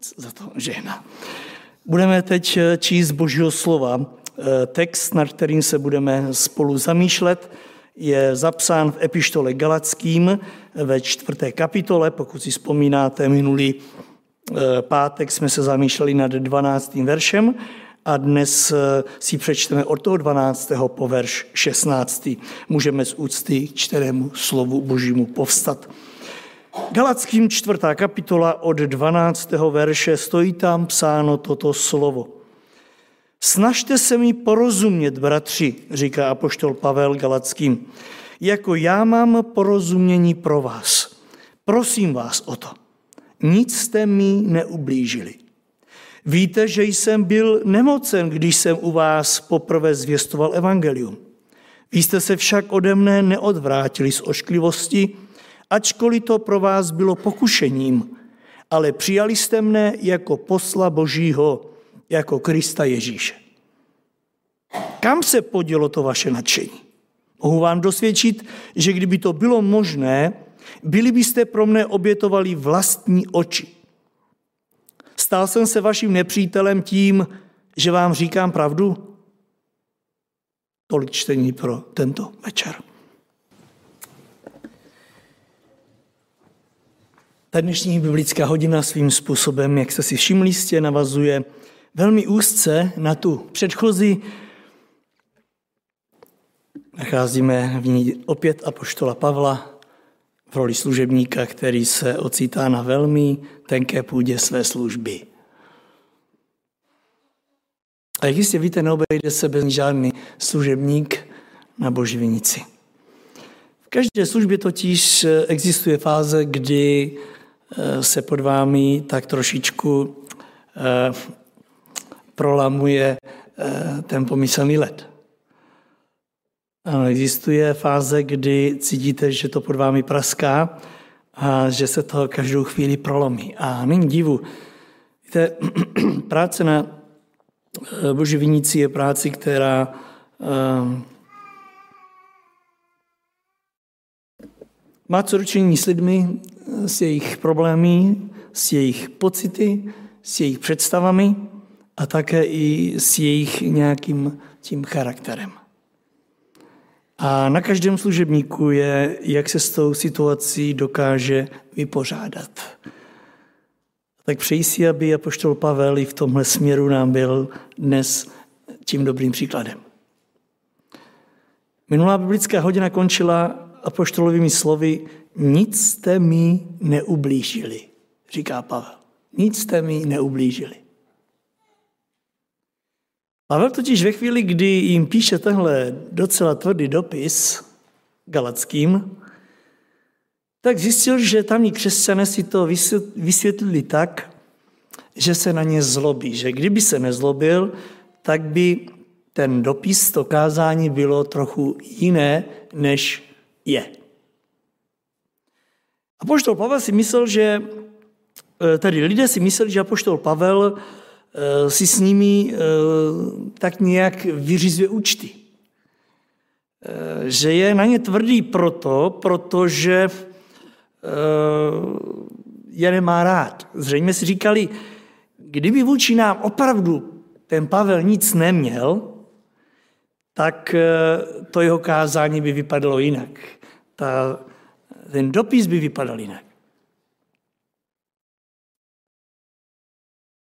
moc za to žehná. Budeme teď číst Božího slova. Text, nad kterým se budeme spolu zamýšlet, je zapsán v epištole Galackým ve čtvrté kapitole. Pokud si vzpomínáte, minulý pátek jsme se zamýšleli nad 12. veršem a dnes eh, si přečteme od toho 12. po verš 16. Můžeme z úcty k slovu Božímu povstat. Galackým čtvrtá kapitola od 12. verše stojí tam psáno toto slovo. Snažte se mi porozumět, bratři, říká apoštol Pavel Galackým, jako já mám porozumění pro vás. Prosím vás o to. Nic jste mi neublížili. Víte, že jsem byl nemocen, když jsem u vás poprvé zvěstoval evangelium. Vy jste se však ode mne neodvrátili z ošklivosti, ačkoliv to pro vás bylo pokušením, ale přijali jste mne jako posla Božího, jako Krista Ježíše. Kam se podělo to vaše nadšení? Mohu vám dosvědčit, že kdyby to bylo možné, byli byste pro mne obětovali vlastní oči. Stal jsem se vaším nepřítelem tím, že vám říkám pravdu? Tolik čtení pro tento večer. Ta dnešní biblická hodina svým způsobem, jak jste si všimli, jistě navazuje velmi úzce na tu předchozí. Nacházíme v ní opět apoštola Pavla v roli služebníka, který se ocitá na velmi tenké půdě své služby. A jak jistě víte, neobejde se bez žádný služebník na boží vinici. V každé službě totiž existuje fáze, kdy se pod vámi tak trošičku eh, prolamuje eh, ten pomyslný led. Ano, existuje fáze, kdy cítíte, že to pod vámi praská a že se to každou chvíli prolomí. A není divu. Víte, práce na eh, Boží vinici je práci, která má co dočení s lidmi, s jejich problémy, s jejich pocity, s jejich představami a také i s jejich nějakým tím charakterem. A na každém služebníku je, jak se s tou situací dokáže vypořádat. Tak přeji si, aby apoštol Pavel i v tomhle směru nám byl dnes tím dobrým příkladem. Minulá biblická hodina končila apoštolovými slovy nic jste mi neublížili, říká Pavel. Nic jste mi neublížili. Pavel totiž ve chvíli, kdy jim píše tenhle docela tvrdý dopis galackým, tak zjistil, že tamní křesťané si to vysvětlili tak, že se na ně zlobí. Že kdyby se nezlobil, tak by ten dopis, to kázání bylo trochu jiné, než je. A poštol Pavel si myslel, že, eh, tedy lidé si mysleli, že apoštol Pavel Eh, si s nimi eh, tak nějak vyřizuje účty. Že je na ně tvrdý proto, protože je nemá rád. Zřejmě si říkali, kdyby vůči nám opravdu ten Pavel nic neměl, tak to jeho kázání by vypadalo jinak. Ta, ten dopis by vypadal jinak.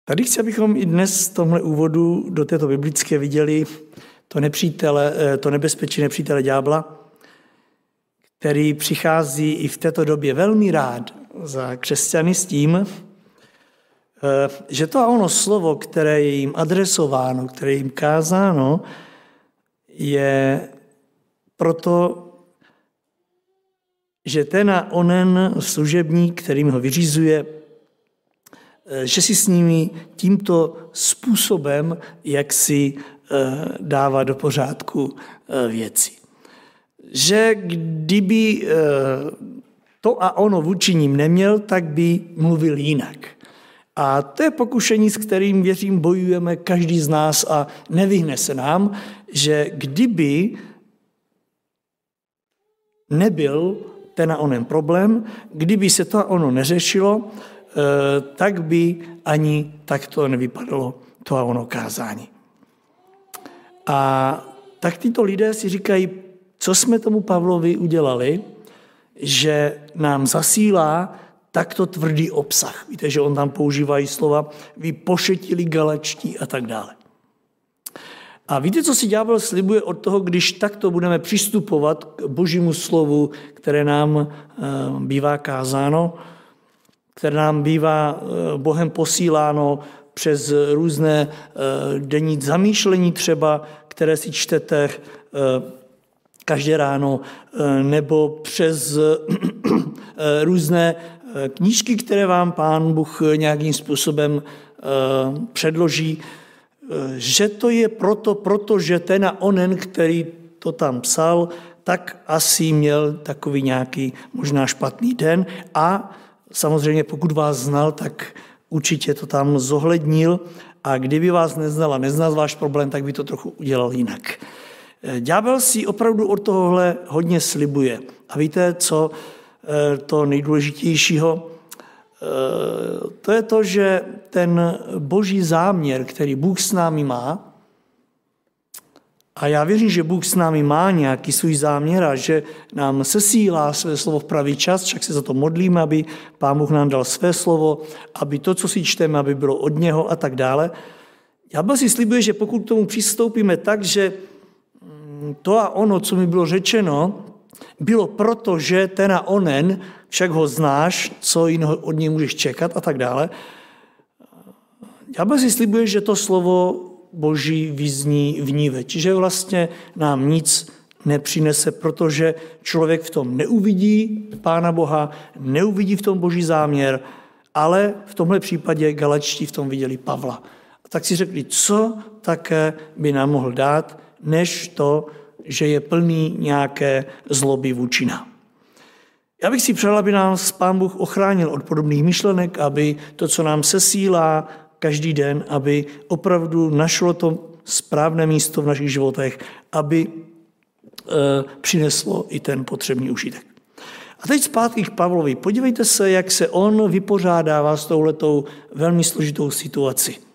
Tady chci, abychom i dnes v tomhle úvodu do této biblické viděli to, nepřítele, eh, to nebezpečí nepřítele ďábla, který přichází i v této době velmi rád za křesťany s tím, eh, že to a ono slovo, které je jim adresováno, které je jim kázáno, je proto, že ten a onen služebník, kterým ho vyřizuje, Eh, že si s nimi tímto způsobem, jak si eh, dává do pořádku eh, věci. Že kdyby to a ono vůči ním neměl, tak by mluvil jinak. A to je pokušení, s kterým, věřím, bojujeme každý z nás a nevyhne se nám, že kdyby nebyl ten a onen problém, kdyby se to a ono neřešilo, tak by ani takto nevypadalo to a ono kázání. A tak tyto lidé si říkají, co jsme tomu Pavlovi udělali, že nám zasílá takto tvrdý obsah. Víte, že on tam používá slova, vy pošetili galečtí a tak dále. A víte, co si ďábel slibuje od toho, když takto budeme přistupovat k božímu slovu, které nám eh, bývá kázáno, které nám bývá eh, Bohem posíláno přes různé eh, denní zamýšlení třeba, které si čtete každé ráno, nebo přes různé knížky, které vám pán Bůh nějakým způsobem předloží, že to je proto, protože ten a onen, který to tam psal, tak asi měl takový nějaký možná špatný den a samozřejmě pokud vás znal, tak určitě to tam zohlednil a kdyby vás neznal a neznal váš problém, tak by to trochu udělal jinak. Ďábel si opravdu od tohohle hodně slibuje. A víte, co eh, to nejdůležitějšího? To je to, že ten boží záměr, který Bůh s námi má, a já věřím, že Bůh s námi má nějaký svůj záměr a že nám sesílá své slovo v pravý čas, však se za to modlíme, aby Pán Bůh nám dal své slovo, aby to, co si čteme, aby bylo od něho a tak dále. Já si slibuje, že pokud k tomu přistoupíme tak, že mm, to a ono, co mi bylo řečeno, bylo proto, že ten a onen, však ho znáš, co jiného od něj můžeš čekat a tak dále. Ďábel si slibuje, že to slovo Boží vyzní vníve. Čiže vlastně nám nic nepřinese, protože člověk v tom neuvidí Pána Boha, neuvidí v tom Boží záměr, ale v tomhle případě galačtí v tom viděli Pavla. A tak si řekli, co také by nám mohl dát, než to, že je plný nějaké zloby vůči nám. Já bych si přál, aby nás Pán Bůh ochránil od podobných myšlenek, aby to, co nám sesílá každý den, aby opravdu našlo to správné místo v našich životech, aby e, přineslo i ten potřebný užitek. A teď zpátky k Pavlovi. Podívejte se, jak se on vypořádává s touhletou velmi složitou situací.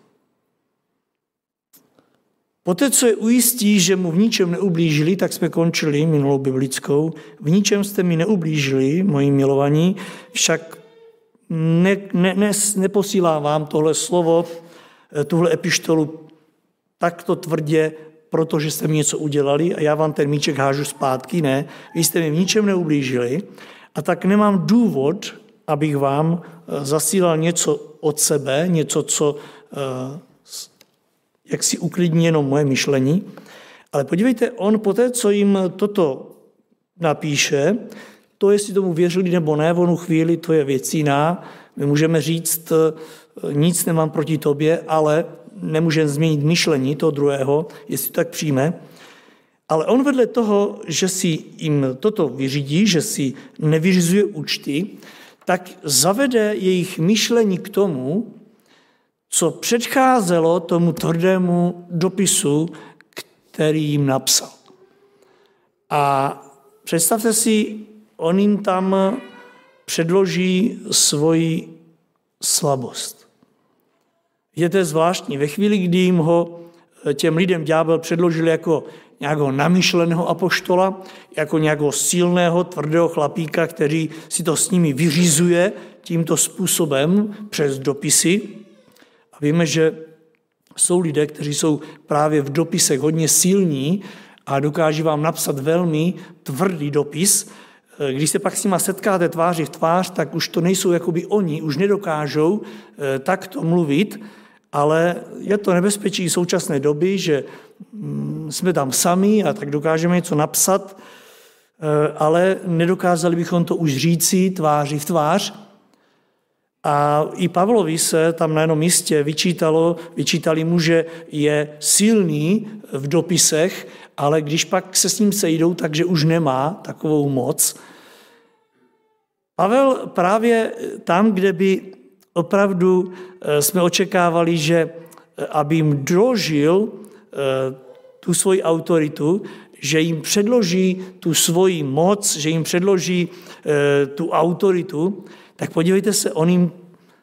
Poté, co je ujistí, že mu v ničem neublížili, tak jsme končili minulou biblickou. V ničem jste mi neublížili, moji milovaní, však ne, ne, ne, neposílám vám tohle slovo, eh, tuhle epištolu takto tvrdě, protože jste mi něco udělali a já vám ten míček hážu zpátky. Ne, vy jste mi v ničem neublížili a tak nemám důvod, abych vám eh, zasílal něco od sebe, něco, co eh, jak si uklidní jenom moje myšlení. Ale podívejte, on po té, co jim toto napíše, to, jestli tomu věřili nebo ne, onu chvíli to je věc jiná. My můžeme říct, nic nemám proti tobě, ale nemůžeme změnit myšlení toho druhého, jestli to tak přijme. Ale on vedle toho, že si jim toto vyřídí, že si nevyřizuje účty, tak zavede jejich myšlení k tomu, co předcházelo tomu tvrdému dopisu, který jim napsal. A představte si, on jim tam předloží svoji slabost. Je to zvláštní. Ve chvíli, kdy jim ho těm lidem ďábel předložil jako nějakého namyšleného apoštola, jako nějakého silného, tvrdého chlapíka, který si to s nimi vyřizuje tímto způsobem přes dopisy, Víme, že jsou lidé, kteří jsou právě v dopisech hodně silní a dokáží vám napsat velmi tvrdý dopis. Když se pak s nima setkáte tváři v tvář, tak už to nejsou jakoby oni, už nedokážou eh, takto mluvit, ale je to nebezpečí současné doby, že mm, jsme tam sami a tak dokážeme něco napsat, eh, ale nedokázali bychom to už říci tváři v tvář, a i Pavlovi se tam na jednom místě vyčítalo, vyčítali mu, že je silný v dopisech, ale když pak se s ním sejdou, takže už nemá takovou moc. Pavel právě tam, kde by opravdu eh, jsme očekávali, že eh, aby jim doložil eh, tu svoji autoritu, že jim předloží tu svoji moc, že jim předloží tu autoritu, tak podívejte se, on jim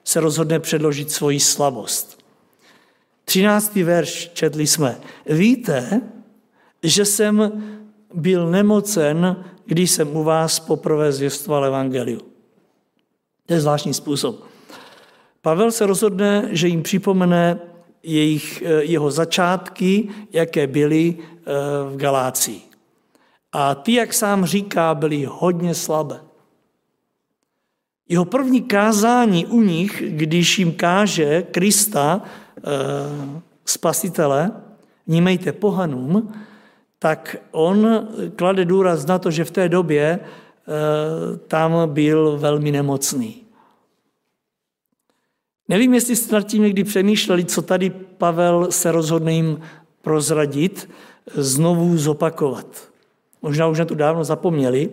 se rozhodne předložit svoji slabost. 13. verš četli jsme. Víte, že jsem byl nemocen, když jsem u vás poprvé zvěstoval evangeliu. To je zvláštní způsob. Pavel se rozhodne, že jim připomene jejich, eh, jeho začátky, jaké byly eh, v Galácii. A ty, jak sám říká, byly hodně slabé. Jeho první kázání u nich, když jim káže Krista, eh, spasitele, nímejte pohanům, tak on klade důraz na to, že v té době tam byl velmi nemocný. Nevím, jestli jste nad tím někdy přemýšleli, co tady Pavel se rozhodne jim prozradit, znovu zopakovat. Možná už na to dávno zapomněli.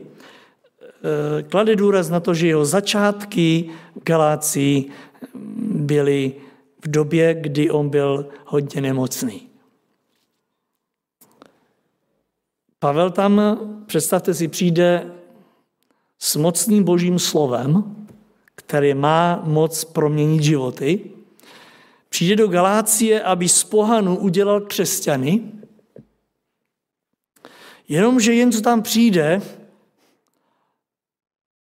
Eh, klade důraz na to, že jeho začátky v Galácii byly v době, kdy on byl hodně nemocný. Pavel tam, představte si, přijde s mocným božím slovem, který má moc proměnit životy, přijde do Galácie, aby z pohanu udělal křesťany, jenomže jen co tam přijde,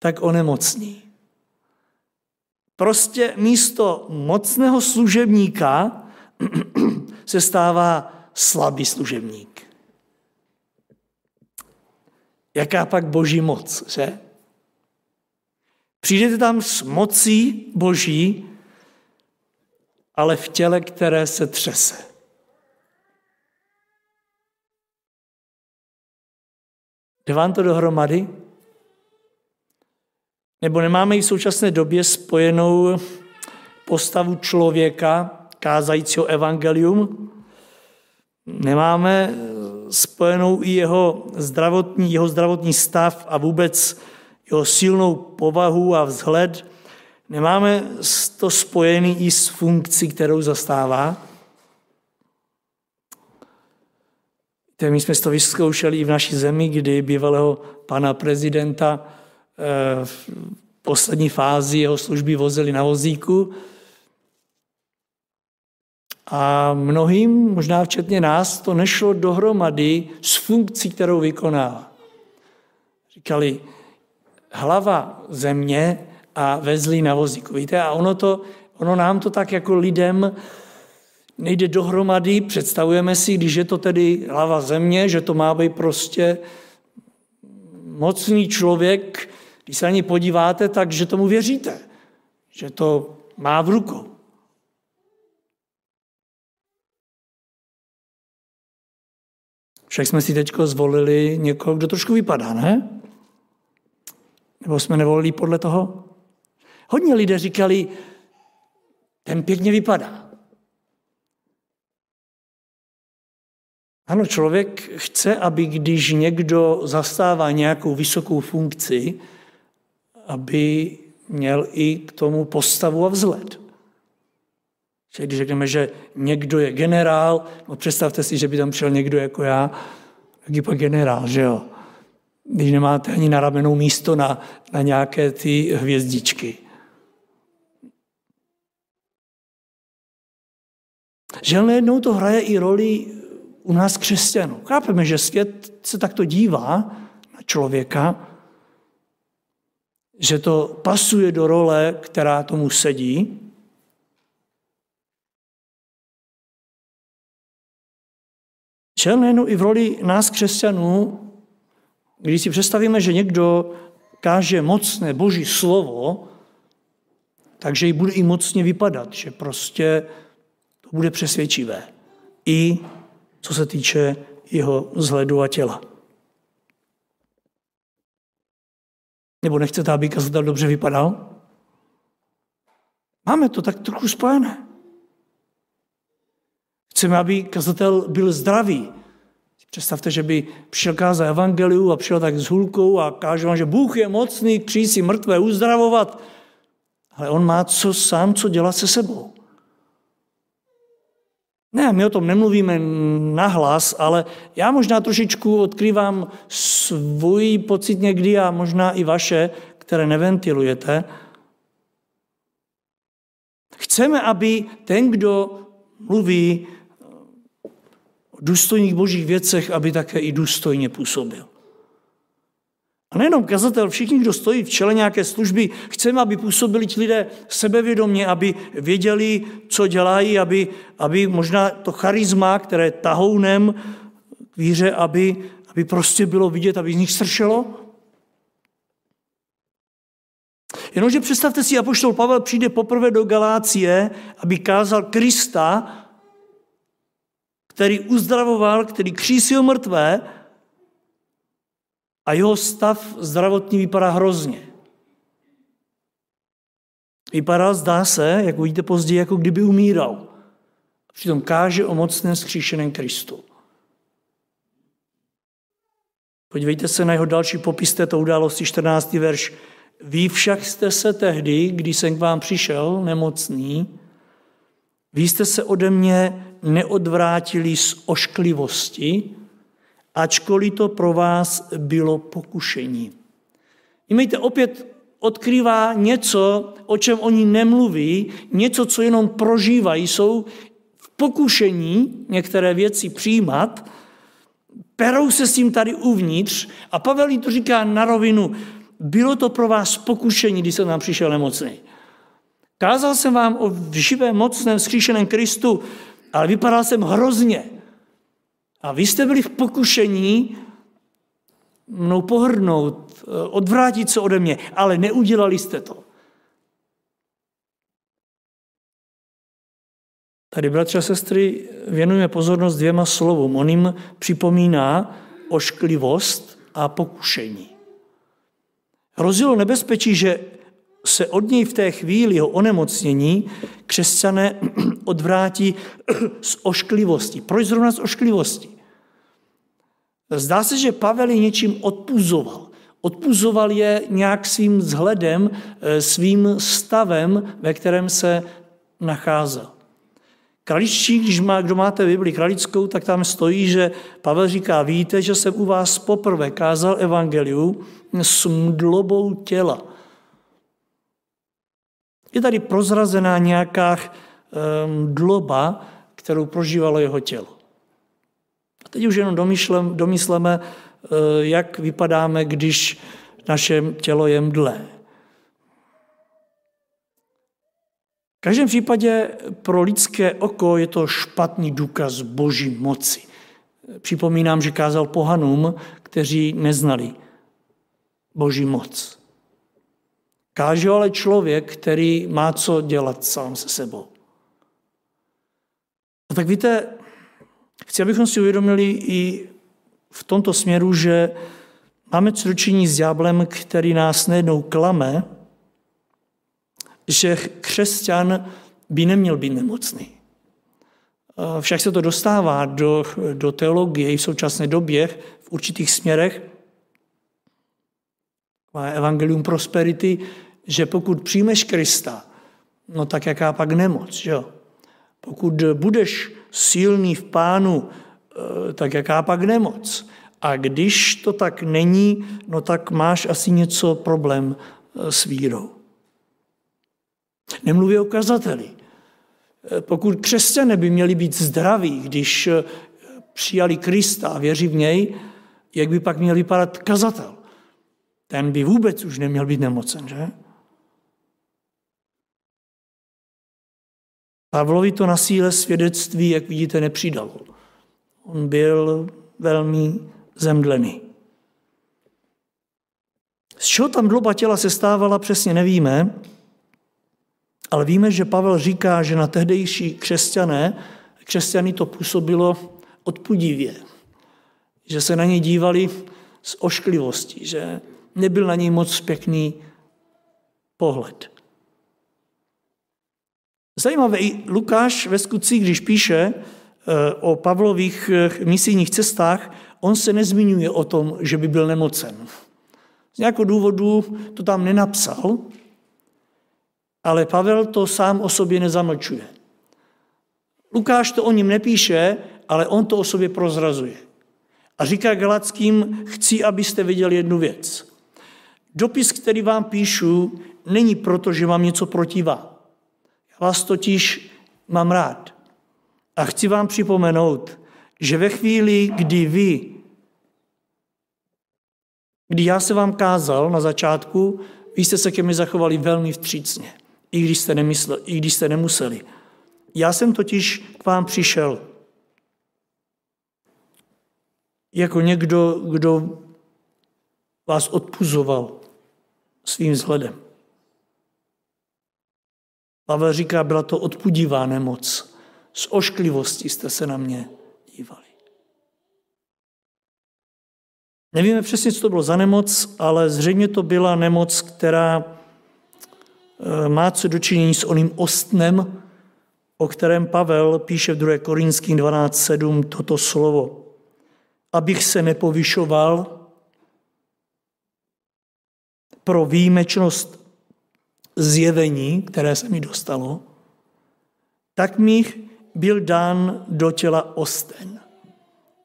tak onemocní. Prostě místo mocného služebníka se stává slabý služebník. Jaká pak boží moc, že? Přijdete tam s mocí boží, ale v těle, které se třese. Jde vám to dohromady? Nebo nemáme i v současné době spojenou postavu člověka, kázajícího evangelium? Nemáme spojenou i jeho zdravotní, jeho zdravotní stav a vůbec jeho silnou povahu a vzhled, nemáme to spojený i s funkcí, kterou zastává. My jsme to vyzkoušeli i v naší zemi, kdy bývalého pana prezidenta eh, v poslední fázi jeho služby vozili na vozíku. A mnohým, možná včetně nás, to nešlo dohromady s funkcí, kterou vykonává. Říkali, hlava země a vezli na vozíku. Víte, a ono, to, ono nám to tak jako lidem nejde dohromady. Představujeme si, když je to tedy hlava země, že to má být prostě mocný člověk, když se na ní podíváte, tak že tomu věříte, že to má v rukou. Však jsme si teď zvolili někoho, kdo trošku vypadá, ne? Nebo jsme nevolili podle toho? Hodně lidé říkali, ten pěkně vypadá. Ano, člověk chce, aby když někdo zastává nějakou vysokou funkci, aby měl i k tomu postavu a vzhled. Že když řekneme, že někdo je generál, no představte si, že by tam přišel někdo jako já, je pak generál, že jo? když nemáte ani na ramenou místo na, na nějaké ty hvězdičky. Že najednou to hraje i roli u nás křesťanů. Chápeme, že svět se takto dívá na člověka, že to pasuje do role, která tomu sedí. Že nejenom i v roli nás křesťanů když si představíme, že někdo káže mocné boží slovo, takže ji bude i mocně vypadat, že prostě to bude přesvědčivé. I co se týče jeho vzhledu a těla. Nebo nechcete, aby kazatel dobře vypadal? Máme to tak trochu spojené. Chceme, aby kazatel byl zdravý, Představte, že by přišel kázat evangeliu a přišel tak s hulkou a káže vám, že Bůh je mocný, si mrtvé uzdravovat. Ale on má co sám, co dělat se sebou. Ne, my o tom nemluvíme nahlas, ale já možná trošičku odkrývám svůj pocit někdy a možná i vaše, které neventilujete. Chceme, aby ten, kdo mluví o důstojných božích věcech, aby také i důstojně působil. A nejenom kazatel, všichni, kdo stojí v čele nějaké služby, chceme, aby působili ti lidé sebevědomě, aby věděli, co dělají, aby, aby možná to charisma, které tahounem k víře, aby, aby prostě bylo vidět, aby z nich sršelo. Jenomže představte si, apoštol Pavel přijde poprvé do Galácie, aby kázal Krista, který uzdravoval, který křísil mrtvé, a jeho stav zdravotní vypadá hrozně. Vypadá, zdá se, jak uvidíte později, jako kdyby umíral. Přitom káže o mocném skříšeném Kristu. Podívejte se na jeho další popis této události, 14. verš. Vy však jste se tehdy, když jsem k vám přišel, nemocný, vy jste se ode mě neodvrátili z ošklivosti, ačkoliv to pro vás bylo pokušení. Vnímejte, opět odkrývá něco, o čem oni nemluví, něco, co jenom prožívají, jsou v pokušení některé věci přijímat, perou se s tím tady uvnitř a Pavel to říká na rovinu, bylo to pro vás pokušení, když jsem tam přišel nemocný. Kázal jsem vám o živém, mocném, skříšeném Kristu, ale vypadal jsem hrozně. A vy jste byli v pokušení mnou pohrdnout, eh, odvrátit se ode mě, ale neudělali jste to. Tady, bratři a sestry, věnujeme pozornost dvěma slovům. On jim připomíná ošklivost a pokušení. Hrozilo nebezpečí, že se od něj v té chvíli jeho onemocnění křesťané odvrátí z ošklivosti. Proč zrovna z ošklivosti? Zdá se, že Pavel je něčím odpuzoval. Odpuzoval je nějak svým vzhledem, eh, svým stavem, ve kterém se nacházel. Kraličtí, když má, kdo máte Bibli kralickou, tak tam stojí, že Pavel říká, víte, že jsem u vás poprvé kázal evangeliu s mdlobou těla. Je tady prozrazená nějaká mdloba, kterou prožívalo jeho tělo. A teď už jenom domysleme, eh, jak vypadáme, když naše tělo je mdlé. V každém případě pro lidské oko je to špatný důkaz boží moci. Připomínám, že kázal pohanům, kteří neznali boží moc. Káže ale člověk, který má co dělat sám se sebou. A tak víte, chci, abychom si uvědomili i v tomto směru, že máme co s ďáblem, který nás nejednou klame, že křesťan by neměl být nemocný. Však se to dostává do, do teologie v současné době v určitých směrech. Evangelium prosperity, že pokud přijmeš Krista, no tak jaká pak nemoc, jo? Pokud budeš silný v pánu, eh, tak jaká pak nemoc? A když to tak není, no tak máš asi něco problém eh, s vírou. Nemluví o kazateli. Eh, pokud křesťané by měli být zdraví, když přijali Krista a věří v něj, jak by pak měl vypadat kazatel? Ten by vůbec už neměl být nemocen, že? Pavlovi to na síle svědectví, jak vidíte, nepřidalo. On byl velmi zemdlený. Z čeho tam dloba těla se stávala, přesně nevíme, ale víme, že Pavel říká, že na tehdejší křesťané, křesťany to působilo odpudivě, že se na ně dívali s ošklivostí, že nebyl na něj moc pěkný pohled. Zajímavé, i Lukáš ve skutcích, když píše eh, o Pavlových eh, misijních cestách, on se nezmiňuje o tom, že by byl nemocen. Z nějakého důvodu to tam nenapsal, ale Pavel to sám o sobě nezamlčuje. Lukáš to o ním nepíše, ale on to o sobě prozrazuje. A říká Galackým, chci, abyste viděli jednu věc. Dopis, který vám píšu, není proto, že mám něco proti vám Vás totiž mám rád. A chci vám připomenout, že ve chvíli, kdy vy, kdy já se vám kázal na začátku, vy jste se ke mně zachovali velmi vstřícně, i když jste, nemysle, i když jste nemuseli. Já jsem totiž k vám přišel jako někdo, kdo vás odpuzoval svým vzhledem. Pavel říká, byla to odpudivá nemoc. Z ošklivosti jste se na mě dívali. Nevíme přesně, co to bylo za nemoc, ale zřejmě to byla nemoc, která eh, má co dočinění s oným ostnem, o kterém Pavel píše v 2. Korinským 12.7 toto slovo. Abych se nepovyšoval pro výjimečnost zjevení, které se mi dostalo, tak mi byl dán do těla osten.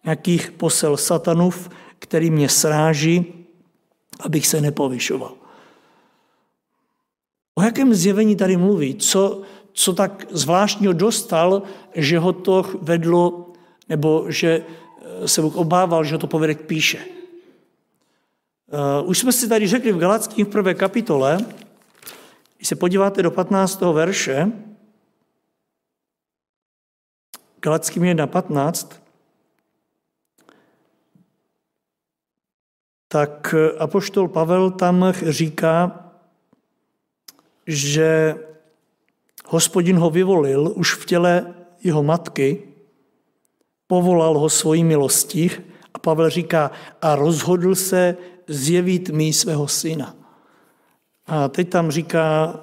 Jakých posel satanův, který mě sráží, abych se nepovyšoval. O jakém zjevení tady mluví? Co, co tak zvláštního dostal, že ho to vedlo, nebo že eh, se obával, že ho to povede k píše. Uh, už jsme si tady řekli v Galackým v prvé kapitole, když se podíváte do 15. verše, Galackým 1.15, tak apoštol Pavel tam říká, že hospodin ho vyvolil už v těle jeho matky, povolal ho svojí milostí a Pavel říká, a rozhodl se zjevit mi svého syna. A teď tam říká,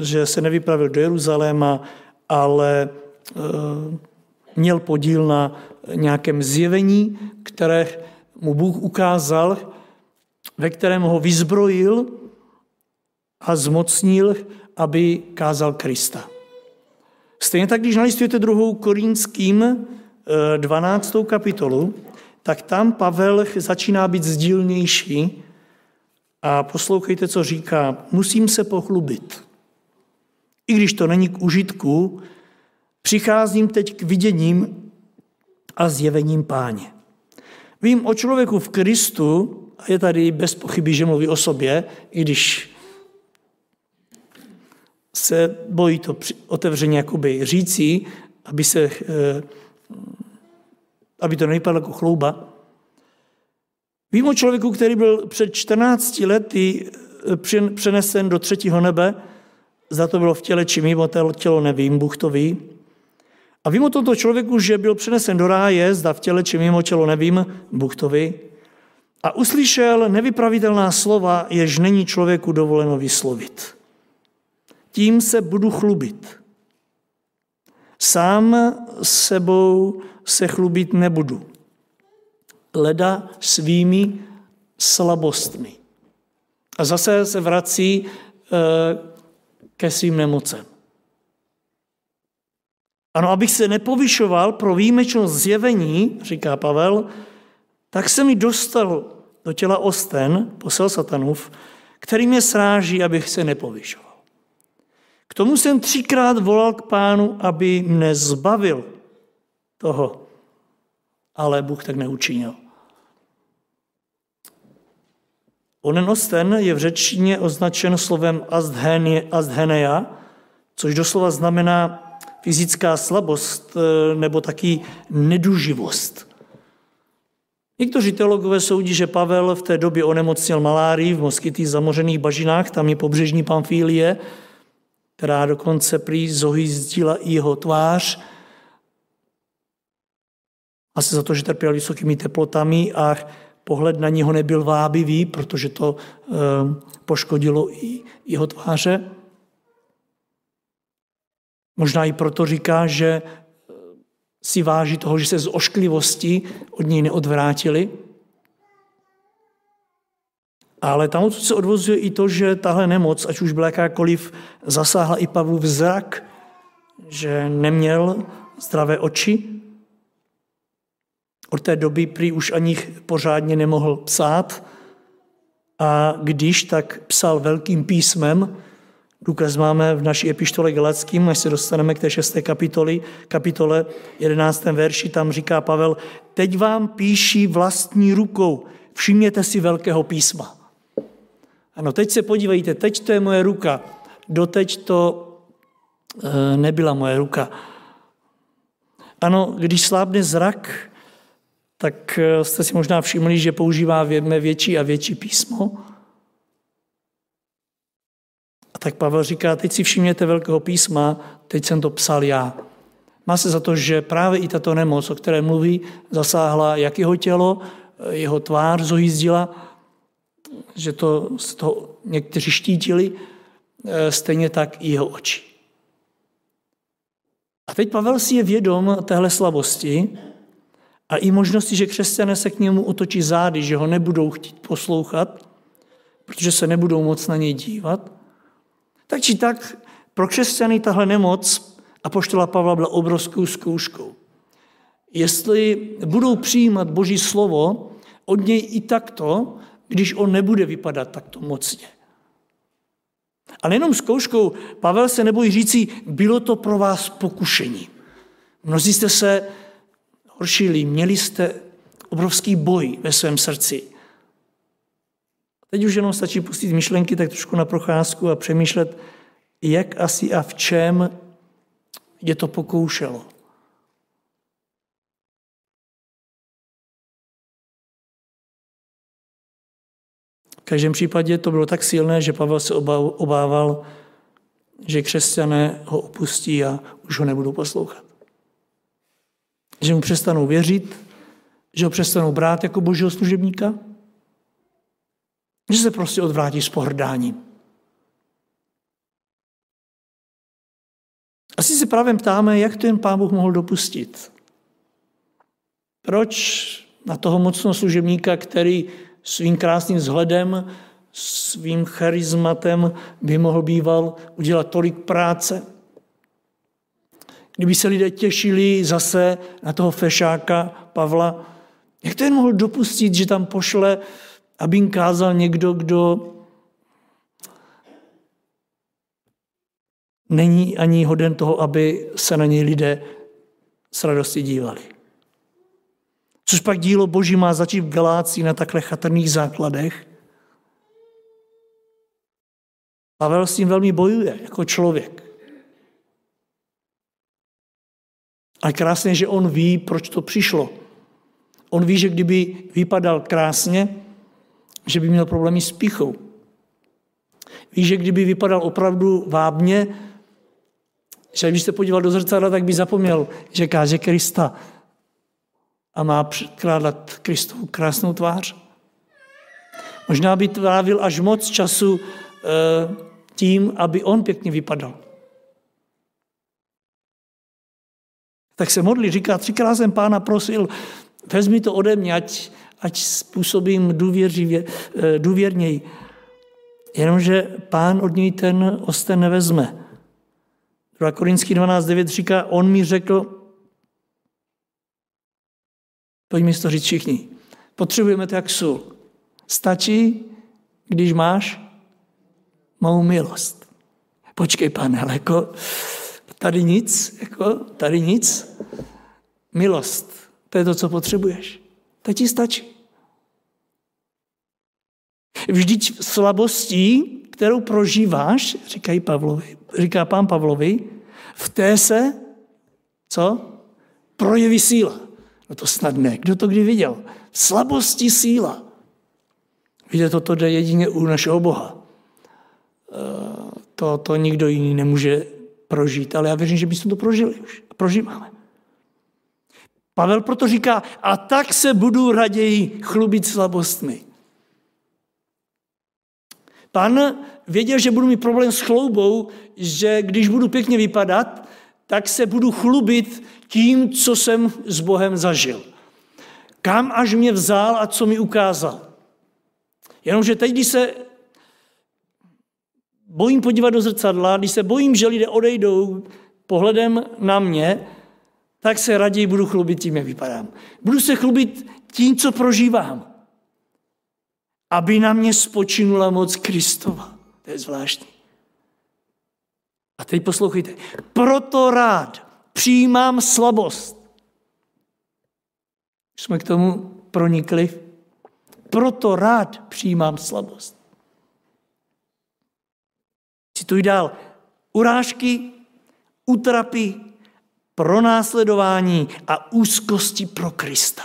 že se nevypravil do Jeruzaléma, ale eh, měl podíl na nějakém zjevení, které mu Bůh ukázal, ve kterém ho vyzbrojil a zmocnil, aby kázal Krista. Stejně tak, když nalistujete druhou Korínským 12. Eh, kapitolu, tak tam Pavel začíná být sdílnější a poslouchejte, co říká. Musím se pochlubit. I když to není k užitku, přicházím teď k viděním a zjevením páně. Vím o člověku v Kristu, a je tady bez pochyby, že mluví o sobě, i když se bojí to otevřeně jakoby říci, aby, se, eh, aby to nevypadlo jako chlouba. Vím o člověku, který byl před 14 lety eh, přenesen do třetího nebe, za to bylo v těle či mimo tělo, nevím, Bůh to ví. A vím o tomto člověku, že byl přenesen do ráje, zda v těle či mimo tělo, nevím, Bůh to ví. A uslyšel nevypravitelná slova, jež není člověku dovoleno vyslovit. Tím se budu chlubit. Sám sebou se chlubit nebudu. Leda svými slabostmi. A zase se vrací eh, ke svým nemocem. Ano, abych se nepovyšoval pro výjimečnost zjevení, říká Pavel, tak se mi dostal do těla osten, posel satanův, který mě sráží, abych se nepovyšoval. K tomu jsem třikrát volal k pánu, aby mne zbavil toho, ale Bůh tak neučinil. Onen osten je v řečtině označen slovem asthenia, což doslova znamená fyzická slabost eh, nebo taky neduživost. Někteří teologové soudí, že Pavel v té době onemocněl malárii v moskytých zamořených bažinách, tam je pobřežní Pamfílie, která dokonce prý zohyzdila i jeho tvář, asi za to, že trpěl vysokými teplotami a pohled na něho nebyl vábivý, protože to eh, poškodilo i jeho tváře. Možná i proto říká, že eh, si váží toho, že se z ošklivosti od něj neodvrátili. Ale tam se odvozuje i to, že tahle nemoc, ať už byla jakákoliv, zasáhla i Pavlu zrak, že neměl zdravé oči, od té doby prý už ani pořádně nemohl psát a když, tak psal velkým písmem, Důkaz máme v naší epištole Galackým, až se dostaneme k té šesté kapitoli, kapitole 11. verši, tam říká Pavel, teď vám píší vlastní rukou, všimněte si velkého písma. Ano, teď se podívejte, teď to je moje ruka, doteď to e, nebyla moje ruka. Ano, když slábne zrak, tak eh, jste si možná všimli, že používáme větší a větší písmo. A tak Pavel říká, teď si všimněte velkého písma, teď jsem to psal já. Má se za to, že právě i tato nemoc, o které mluví, zasáhla jak jeho tělo, eh, jeho tvář zojízdila, že to z toho někteří štítili, eh, stejně tak i jeho oči. A teď Pavel si je vědom téhle slabosti a i možnosti, že křesťané se k němu otočí zády, že ho nebudou chtít poslouchat, protože se nebudou moc na něj dívat. Tak či tak pro křesťany tahle nemoc a poštola Pavla byla obrovskou zkouškou. Jestli budou přijímat Boží slovo od něj i takto, když on nebude vypadat takto mocně. Ale jenom zkouškou Pavel se nebojí říci, bylo to pro vás pokušení. Mnozí jste se horšili, měli jste obrovský boj ve svém srdci. Teď už jenom stačí pustit myšlenky tak trošku na procházku a přemýšlet, jak asi a v čem je to pokoušelo. každém případě to bylo tak silné, že Pavel se obával, že křesťané ho opustí a už ho nebudou poslouchat. Že mu přestanou věřit, že ho přestanou brát jako božího služebníka, že se prostě odvrátí s pohrdáním. Asi se právě ptáme, jak to jen Pán Bůh mohl dopustit. Proč na toho mocného služebníka, který svým krásným vzhledem, svým charizmatem by mohl býval udělat tolik práce. Kdyby se lidé těšili zase na toho fešáka Pavla, jak to jen mohl dopustit, že tam pošle, aby jim kázal někdo, kdo není ani hoden toho, aby se na něj lidé s radostí dívali. Což pak dílo Boží má začít v Galácii na takhle chatrných základech. Pavel s tím velmi bojuje jako člověk. A krásně, že on ví, proč to přišlo. On ví, že kdyby vypadal krásně, že by měl problémy s píchou. Ví, že kdyby vypadal opravdu vábně, že když se podíval do zrcadla, tak by zapomněl, že káže Krista a má předkládat Kristovu krásnou tvář. Možná by trávil až moc času eh, tím, aby on pěkně vypadal. Tak se modlí, říká, třikrát jsem pána prosil, vezmi to ode mě, ať, ať způsobím důvěřivě, eh, důvěrněji. Jenomže pán od něj ten osten nevezme. 2 Korinský 12.9 říká, on mi řekl, Pojďme si to říct všichni. Potřebujeme to jak sůl. Stačí, když máš mou milost. Počkej, pane, ale jako tady nic, jako tady nic. Milost, to je to, co potřebuješ. To ti stačí. Vždyť slabostí, kterou prožíváš, říkají Pavlovi, říká pán Pavlovi, v té se, co? Projeví síla. No to snad ne. Kdo to kdy viděl? Slabosti síla. Víte, toto jde jedině u našeho Boha. Eh, to, to nikdo jiný nemůže prožít, ale já věřím, že bychom to prožili už. A prožíváme. Pavel proto říká, a tak se budu raději chlubit slabostmi. Pan věděl, že budu mít problém s chloubou, že když budu pěkně vypadat, tak se budu chlubit tím, co jsem s Bohem zažil. Kam až mě vzal a co mi ukázal. Jenomže teď, když se bojím podívat do zrcadla, když se bojím, že lidé odejdou pohledem na mě, tak se raději budu chlubit tím, jak vypadám. Budu se chlubit tím, co prožívám. Aby na mě spočinula moc Kristova. To je zvláštní. A teď poslouchejte. Proto rád přijímám slabost. Jsme k tomu pronikli. Proto rád přijímám slabost. Cituji dál. Urážky, utrapy, pronásledování a úzkosti pro Krista.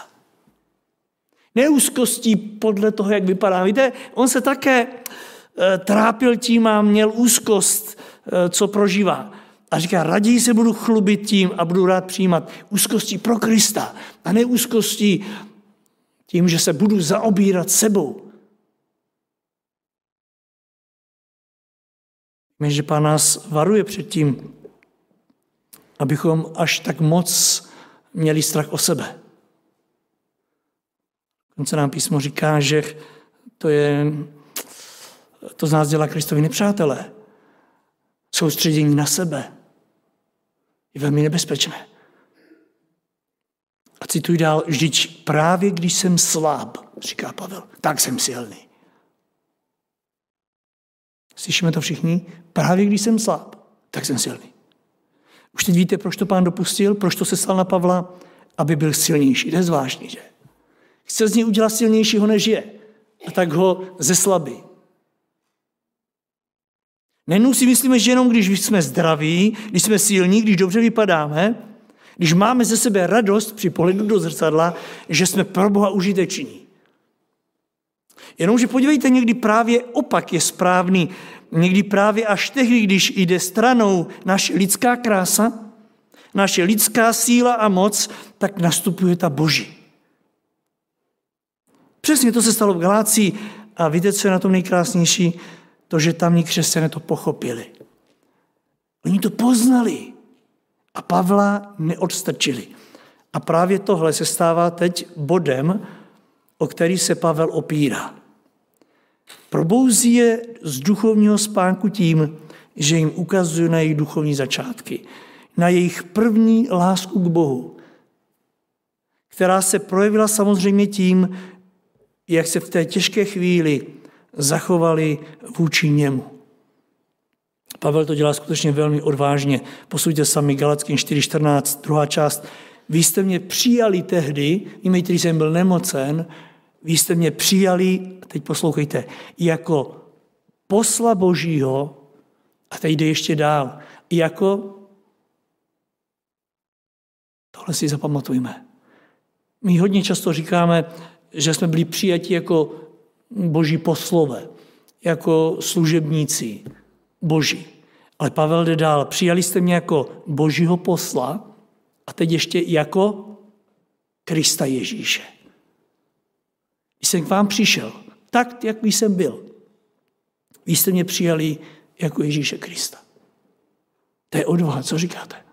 Neúzkostí podle toho, jak vypadá. Víte, on se také eh, trápil tím a měl úzkost, eh, co prožívá. A říká, raději se budu chlubit tím a budu rád přijímat úzkosti pro Krista a ne úzkosti tím, že se budu zaobírat sebou. Víme, že Pán nás varuje před tím, abychom až tak moc měli strach o sebe. Konce nám písmo říká, že to, je, to z nás dělá Kristovi nepřátelé. Soustředění na sebe je velmi nebezpečné. A cituji dál, vždyť právě když jsem sláb, říká Pavel, tak jsem silný. Slyšíme to všichni? Právě když jsem sláb, tak jsem silný. Už teď víte, proč to pán dopustil, proč to se stal na Pavla? Aby byl silnější. To je zvláštní, že? Chce z něj udělat silnějšího, než je. A tak ho zeslabí. Nejenom si myslíme, že jenom když jsme zdraví, když jsme silní, když dobře vypadáme, když máme ze sebe radost při pohledu do zrcadla, že jsme pro Boha užiteční. Jenomže podívejte, někdy právě opak je správný. Někdy právě až tehdy, když jde stranou naše lidská krása, naše lidská síla a moc, tak nastupuje ta boží. Přesně to se stalo v Galácii a víte, co je na tom nejkrásnější? To, že tamní křesťané to pochopili. Oni to poznali a Pavla neodstrčili. A právě tohle se stává teď bodem, o který se Pavel opírá. Probouzí je z duchovního spánku tím, že jim ukazuje na jejich duchovní začátky, na jejich první lásku k Bohu, která se projevila samozřejmě tím, jak se v té těžké chvíli zachovali vůči němu. Pavel to dělá skutečně velmi odvážně. Posuďte sami Galackým 4.14, druhá část. Vy jste mě přijali tehdy, víme, když jsem byl nemocen, vy jste mě přijali, teď poslouchejte, jako posla Božího, a teď jde ještě dál, jako, tohle si zapamatujme. My hodně často říkáme, že jsme byli přijati jako boží poslové, jako služebníci boží. Ale Pavel jde dál. Přijali jste mě jako božího posla a teď ještě jako Krista Ježíše. Když jsem k vám přišel, tak, jak jsem byl, vy jste mě přijali jako Ježíše Krista. To je odvaha, co říkáte?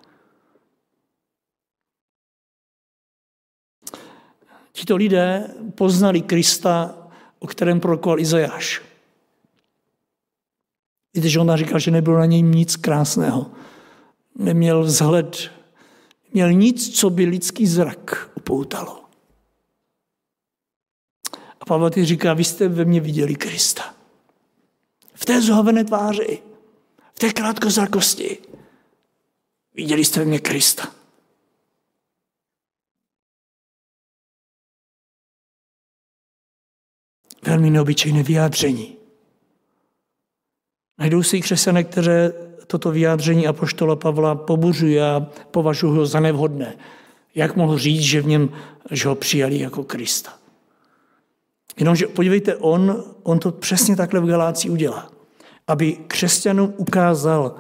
Tito lidé poznali Krista, o kterém prorokoval Izajáš. Víte, že on říkal, že nebylo na něm nic krásného. Neměl vzhled, měl nic, co by lidský zrak upoutalo. Ty říká, vy jste ve mně viděli Krista. V té zhovené tváři, v té krátkozrakosti. Viděli jste ve mně Krista. Velmi neobyčejné vyjádření. Najdou se i křesťané, které toto vyjádření apoštola Pavla pobuřují a považují ho za nevhodné. Jak mohl říct, že v něm že ho přijali jako Krista? Jenomže podívejte, on, on to přesně takhle v Galácii udělá. Aby křesťanům ukázal,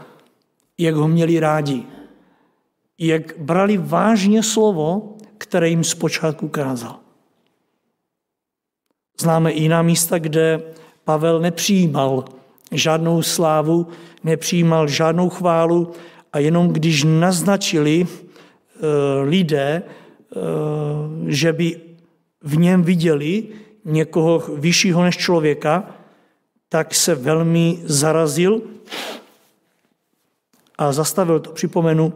jak ho měli rádi. Jak brali vážně slovo, které jim zpočátku ukázal. Známe i jiná místa, kde Pavel nepřijímal žádnou slávu, nepřijímal žádnou chválu a jenom když naznačili eh, lidé, eh, že by v něm viděli někoho vyššího než člověka, tak se velmi zarazil a zastavil to, připomenu,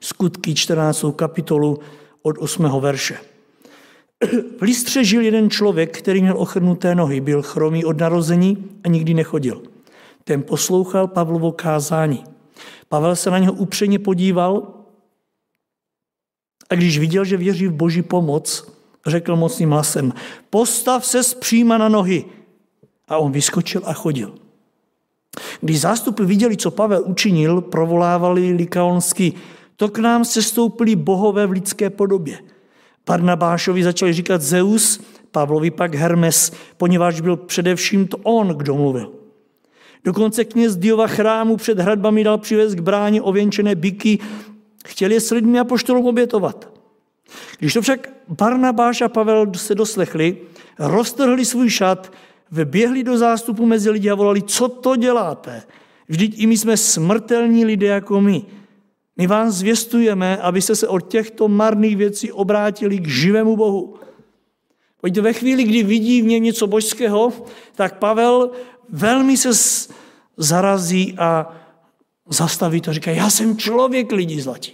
skutky 14. kapitolu od 8. verše. V Listře žil jeden člověk, který měl ochrnuté nohy, byl chromý od narození a nikdy nechodil. Ten poslouchal Pavlovo kázání. Pavel se na něho upřeně podíval a když viděl, že věří v boží pomoc, řekl mocným hlasem, postav se zpříma na nohy. A on vyskočil a chodil. Když zástupy viděli, co Pavel učinil, provolávali likaonsky, to k nám se stoupili bohové v lidské podobě. Barnabášovi začali říkat Zeus, Pavlovi pak Hermes, poněvadž byl především to on, kdo mluvil. Dokonce kněz Diova chrámu před hradbami dal přivést k bráně ověnčené byky, chtěl je s lidmi a poštolům obětovat. Když to však Barnabáš a Pavel se doslechli, roztrhli svůj šat, vyběhli do zástupu mezi lidi a volali, co to děláte? Vždyť i my jsme smrtelní lidé jako my. My vám zvěstujeme, abyste se od těchto marných věcí obrátili k živému Bohu. Pojďte ve chvíli, kdy vidí v něm něco božského, tak Pavel velmi se zarazí a zastaví to, říká, já jsem člověk lidí zlatí.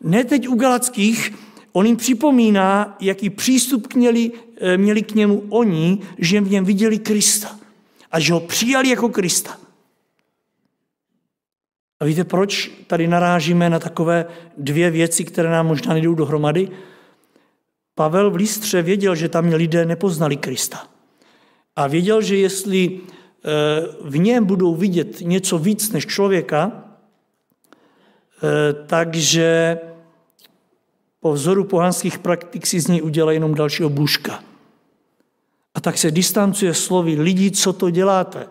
Ne teď u Galackých, on jim připomíná, jaký přístup měli, eh, měli k němu oni, že v něm viděli Krista a že ho přijali jako Krista. A víte, proč tady narážíme na takové dvě věci, které nám možná nejdou dohromady? Pavel v Lístře věděl, že tam lidé nepoznali Krista. A věděl, že jestli eh, v něm budou vidět něco víc než člověka, eh, takže po vzoru pohanských praktik si z něj udělá jenom dalšího bůžka. A tak se distancuje slovy lidi, co to děláte.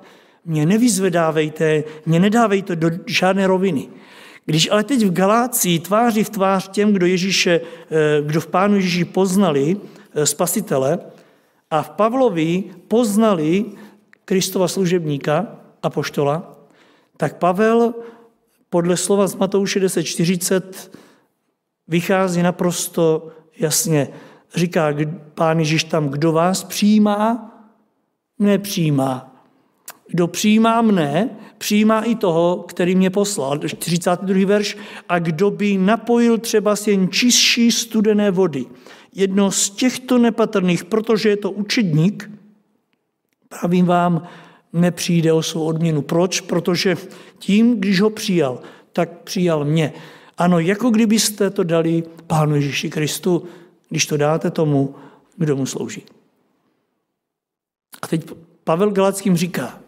Mě nevyzvedávejte, mě nedávejte do žádné roviny. Když ale teď v Galácii tváří v tvář těm, kdo, Ježíše, eh, kdo v Pánu Ježíši poznali eh, spasitele a v Pavlovi poznali Kristova služebníka a poštola, tak Pavel podle slova z Matouše 10.40 vychází naprosto jasně. Říká pán Ježíš tam, kdo vás přijímá, nepřijímá. Kdo přijímá mne, přijímá i toho, který mě poslal. 42. verš. A kdo by napojil třeba jen čistší studené vody. Jedno z těchto nepatrných, protože je to učedník, pravím vám, nepřijde o svou odměnu. Proč? Protože tím, když ho přijal, tak přijal mě. Ano, jako kdybyste to dali Pánu Ježíši Kristu, když to dáte tomu, kdo mu slouží. A teď Pavel Galackým říká,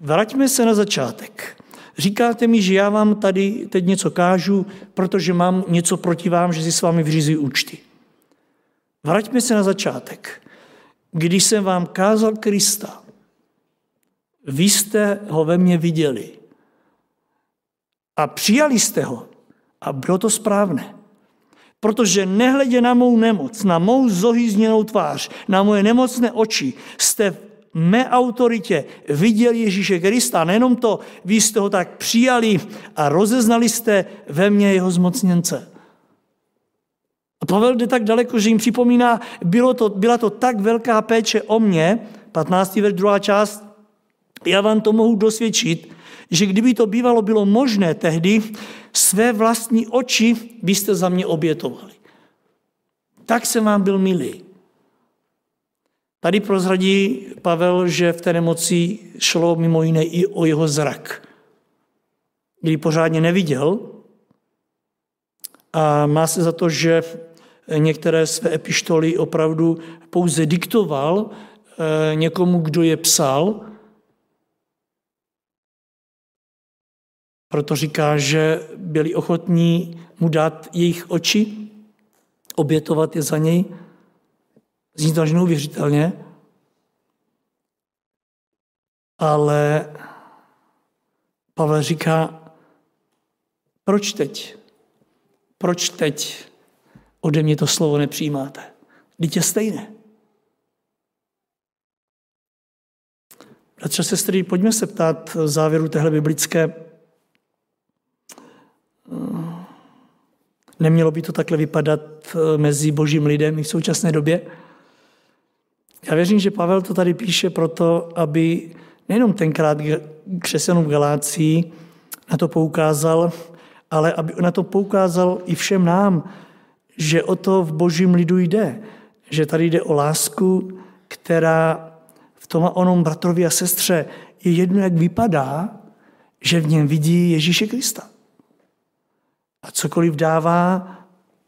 vraťme se na začátek. Říkáte mi, že já vám tady teď něco kážu, protože mám něco proti vám, že si s vámi vyřizuji účty. Vraťme se na začátek. Když jsem vám kázal Krista, vy jste ho ve mně viděli a přijali jste ho, a bylo to správné. Protože nehledě na mou nemoc, na mou zohýzněnou tvář, na moje nemocné oči, jste v mé autoritě viděli Ježíše Krista. Nejenom to, vy jste ho tak přijali a rozeznali jste ve mně jeho zmocněnce. A Pavel jde tak daleko, že jim připomíná, bylo to, byla to tak velká péče o mě, 15. verš druhá část, já vám to mohu dosvědčit, že kdyby to bývalo bylo možné tehdy, své vlastní oči byste za mě obětovali. Tak jsem vám byl milý. Tady prozradí Pavel, že v té nemoci šlo mimo jiné i o jeho zrak. Kdy pořádně neviděl a má se za to, že některé své epištoly opravdu pouze diktoval eh, někomu, kdo je psal, Proto říká, že byli ochotní mu dát jejich oči, obětovat je za něj. Zní to až neuvěřitelně. Ale Pavel říká, proč teď? Proč teď ode mě to slovo nepřijímáte? Je stejné. Bratře, sestry, pojďme se ptát v závěru téhle biblické Nemělo by to takhle vypadat eh, mezi božím lidem i v současné době? Já věřím, že Pavel to tady píše proto, aby nejenom tenkrát křesťanům Galácii na to poukázal, ale aby na to poukázal i všem nám, že o to v božím lidu jde. Že tady jde o lásku, která v tom a onom bratrovi a sestře je jedno, jak vypadá, že v něm vidí Ježíše Krista. Cokoliv dává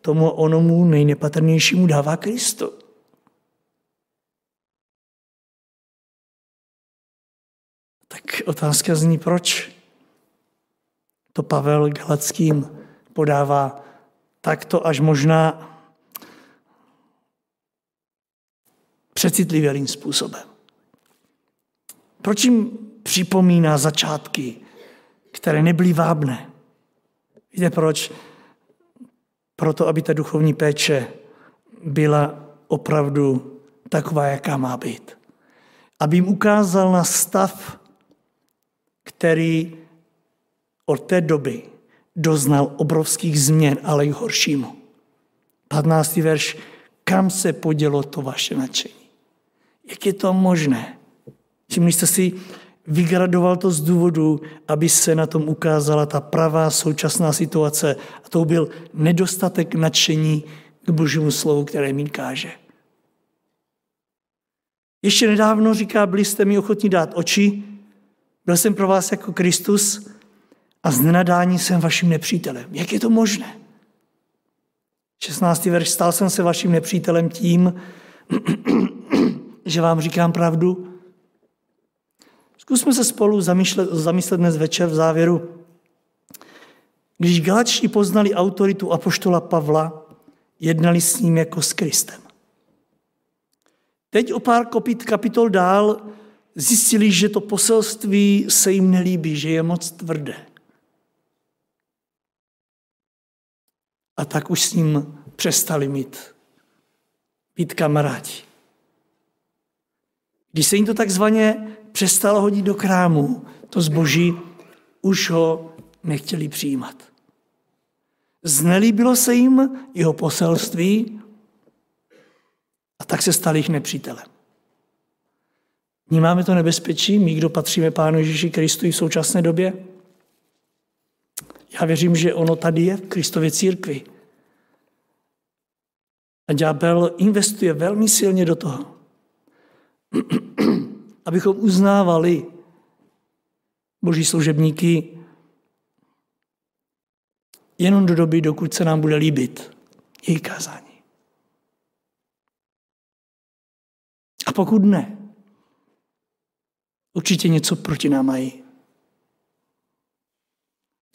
tomu onomu nejnepatrnějšímu dává Kristo. Tak otázka zní, proč to Pavel Galackým podává takto až možná přecitlivělým způsobem. Proč jim připomíná začátky, které nebyly vábné? Víte proč? Proto, aby ta duchovní péče byla opravdu taková, jaká má být. Aby jim ukázal na stav, který od té doby doznal obrovských změn, ale i horšímu. 15. verš. Kam se podělo to vaše nadšení? Jak je to možné? Všimli jste si, vygradoval to z důvodu, aby se na tom ukázala ta pravá současná situace. A to byl nedostatek nadšení k božímu slovu, které mi káže. Ještě nedávno říká, byli jste mi ochotní dát oči, byl jsem pro vás jako Kristus a z nenadání jsem vaším nepřítelem. Jak je to možné? 16. verš, stal jsem se vaším nepřítelem tím, že vám říkám pravdu, Zkusme se spolu zamyslet, zamyslet dnes večer v závěru. Když Galačtí poznali autoritu apoštola Pavla, jednali s ním jako s Kristem. Teď o pár kopit kapitol dál zjistili, že to poselství se jim nelíbí, že je moc tvrdé. A tak už s ním přestali mít být kamarádi. Když se jim to takzvaně přestalo hodit do krámu, to zboží už ho nechtěli přijímat. Znelíbilo se jim jeho poselství a tak se stali jich nepřítelem. Vnímáme to nebezpečí, my, kdo patříme Pánu Ježíši Kristu i v současné době? Já věřím, že ono tady je v Kristově církvi. A ďábel investuje velmi silně do toho, abychom uznávali boží služebníky jenom do doby, dokud se nám bude líbit její kázání. A pokud ne, určitě něco proti nám mají.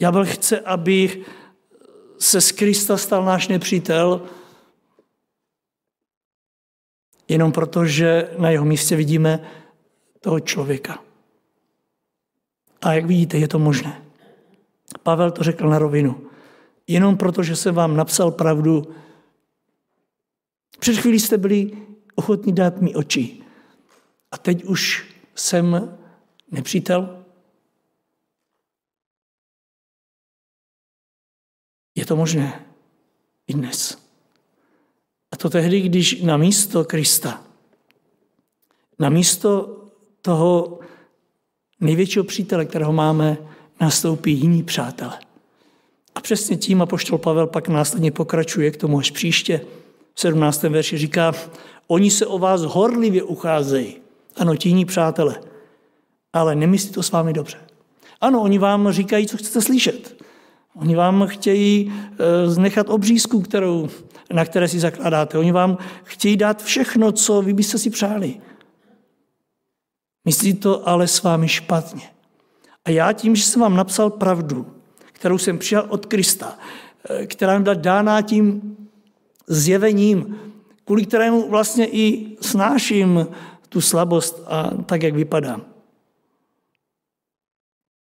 Ďábel chce, aby se z Krista stal náš nepřítel, jenom proto, že na jeho místě vidíme toho člověka. A jak vidíte, je to možné. Pavel to řekl na rovinu. Jenom proto, že jsem vám napsal pravdu, před chvílí jste byli ochotní dát mi oči. A teď už jsem nepřítel? Je to možné i dnes. A to tehdy, když na místo Krista, na místo toho největšího přítele, kterého máme, nastoupí jiní přátelé. A přesně tím apoštol Pavel pak následně pokračuje k tomu až příště. V 17. verši říká, oni se o vás horlivě ucházejí. Ano, ti jiní přátelé. Ale nemyslí to s vámi dobře. Ano, oni vám říkají, co chcete slyšet. Oni vám chtějí eh, znechat obřízku, kterou, na které si zakládáte. Oni vám chtějí dát všechno, co vy byste si přáli. Myslí to ale s vámi špatně. A já tím, že jsem vám napsal pravdu, kterou jsem přijal od Krista, eh, která byla dána tím zjevením, kvůli kterému vlastně i snáším tu slabost a tak, jak vypadám.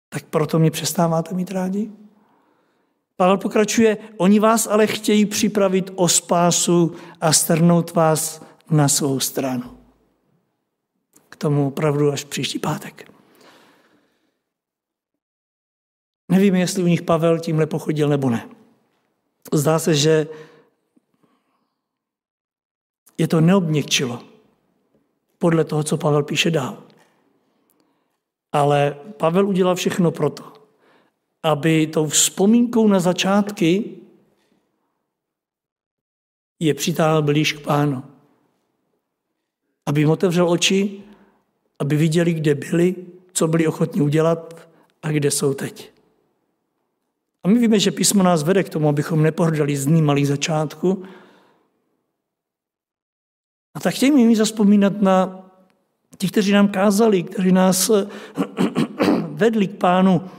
Tak proto mě přestáváte mít rádi? Pavel pokračuje, oni vás ale chtějí připravit o spásu a strnout vás na svou stranu tomu opravdu až příští pátek. Nevím, jestli u nich Pavel tímhle pochodil nebo ne. Zdá se, že je to neobněkčilo podle toho, co Pavel píše dál. Ale Pavel udělal všechno proto, aby tou vzpomínkou na začátky je přitáhl blíž k pánu. Aby jim otevřel oči aby viděli, kde byli, co byli ochotní udělat a kde jsou teď. A my víme, že písmo nás vede k tomu, abychom nepohrdali z dní malých začátku. A tak chtějme mi zaspomínat na ti, kteří nám kázali, kteří nás vedli k pánu,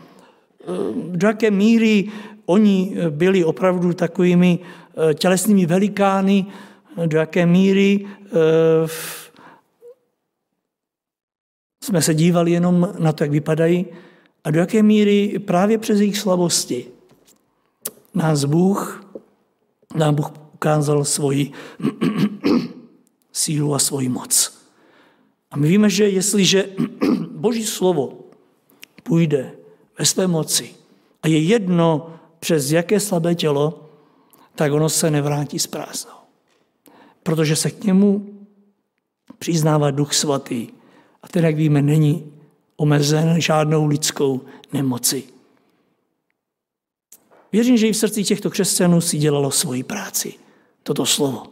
do jaké míry oni byli opravdu takovými eh, tělesnými velikány, do jaké míry eh, jsme se dívali jenom na to, jak vypadají, a do jaké míry právě přes jejich slabosti nás Bůh, nám Bůh ukázal svoji sílu a svoji moc. A my víme, že jestliže Boží slovo půjde ve své moci a je jedno, přes jaké slabé tělo, tak ono se nevrátí z prázdnou. Protože se k němu přiznává Duch Svatý. A ten, jak víme, není omezen žádnou lidskou nemoci. Věřím, že i v srdci těchto křesťanů si dělalo svoji práci. Toto slovo.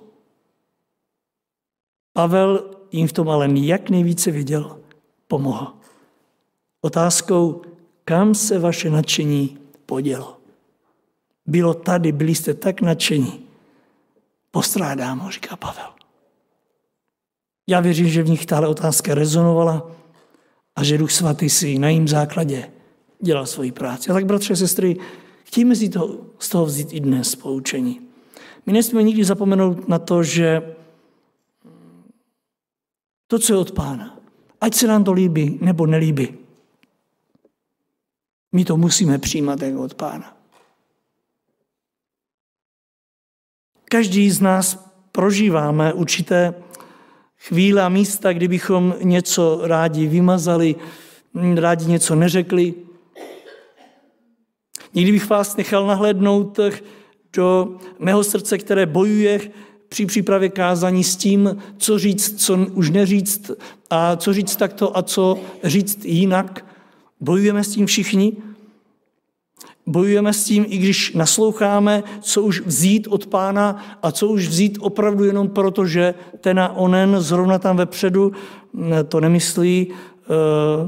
Pavel jim v tom ale jak nejvíce viděl, pomohl. Otázkou, kam se vaše nadšení podělo. Bylo tady, byli jste tak nadšení. Postrádám ho, říká Pavel. Já věřím, že v nich tahle otázka rezonovala a že Duch Svatý si na jím základě dělal svoji práci. A tak, bratře a sestry, chtějme si to, z toho vzít i dnes poučení. My nesmíme nikdy zapomenout na to, že to, co je od pána, ať se nám to líbí nebo nelíbí, my to musíme přijímat jako od pána. Každý z nás prožíváme určité chvíle a místa, kdybychom něco rádi vymazali, rádi něco neřekli. Někdy bych vás nechal nahlédnout do mého srdce, které bojuje při přípravě kázání s tím, co říct, co už neříct, a co říct takto a co říct jinak. Bojujeme s tím všichni. Bojujeme s tím, i když nasloucháme, co už vzít od pána a co už vzít opravdu jenom proto, že ten a onen zrovna tam vepředu to nemyslí eh,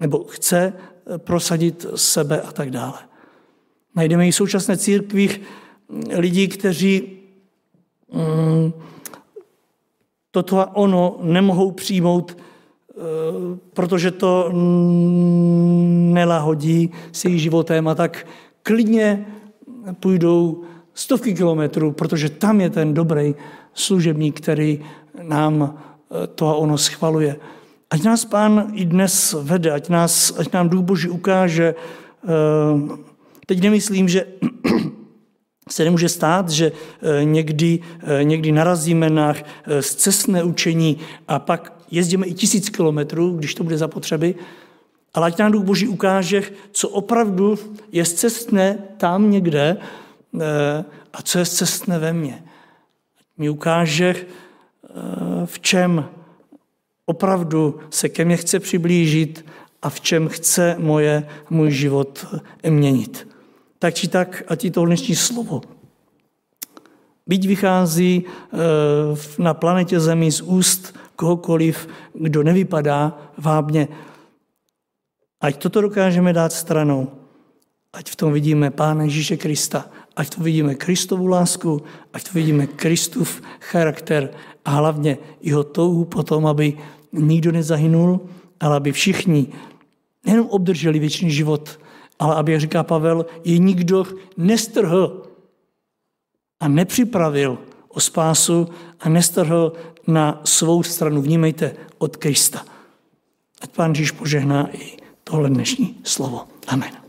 nebo chce prosadit sebe a tak dále. Najdeme i současné církvích lidí, kteří mm, toto a ono nemohou přijmout Eh, protože to nelahodí s jejich životem a tak klidně půjdou stovky kilometrů, protože tam je ten dobrý služebník, který nám eh, to a ono schvaluje. Ať nás pán i dnes vede, ať, nás, ať nám Duch Boží ukáže. Eh, teď nemyslím, že se nemůže stát, že někdy, někdy narazíme na zcestné učení a pak jezdíme i tisíc kilometrů, když to bude zapotřeby, ale ať nám Duch Boží ukáže, co opravdu je cestné tam někde eh, a co je cestné ve mně. Ať mi ukáže, eh, v čem opravdu se ke mně chce přiblížit a v čem chce moje, můj život měnit. Tak či tak, ať i to dnešní slovo. Byť vychází eh, na planetě Zemi z úst kohokoliv, kdo nevypadá vábně. Ať toto dokážeme dát stranou, ať v tom vidíme Pána Ježíše Krista, ať to vidíme Kristovu lásku, ať to vidíme Kristův charakter a hlavně jeho touhu potom, aby nikdo nezahynul, ale aby všichni nejenom obdrželi věčný život, ale aby, jak říká Pavel, je nikdo nestrhl a nepřipravil o spásu a nestrhl na svou stranu, vnímejte, od Krista. Ať pán Ježíš požehná i tohle dnešní slovo. Amen.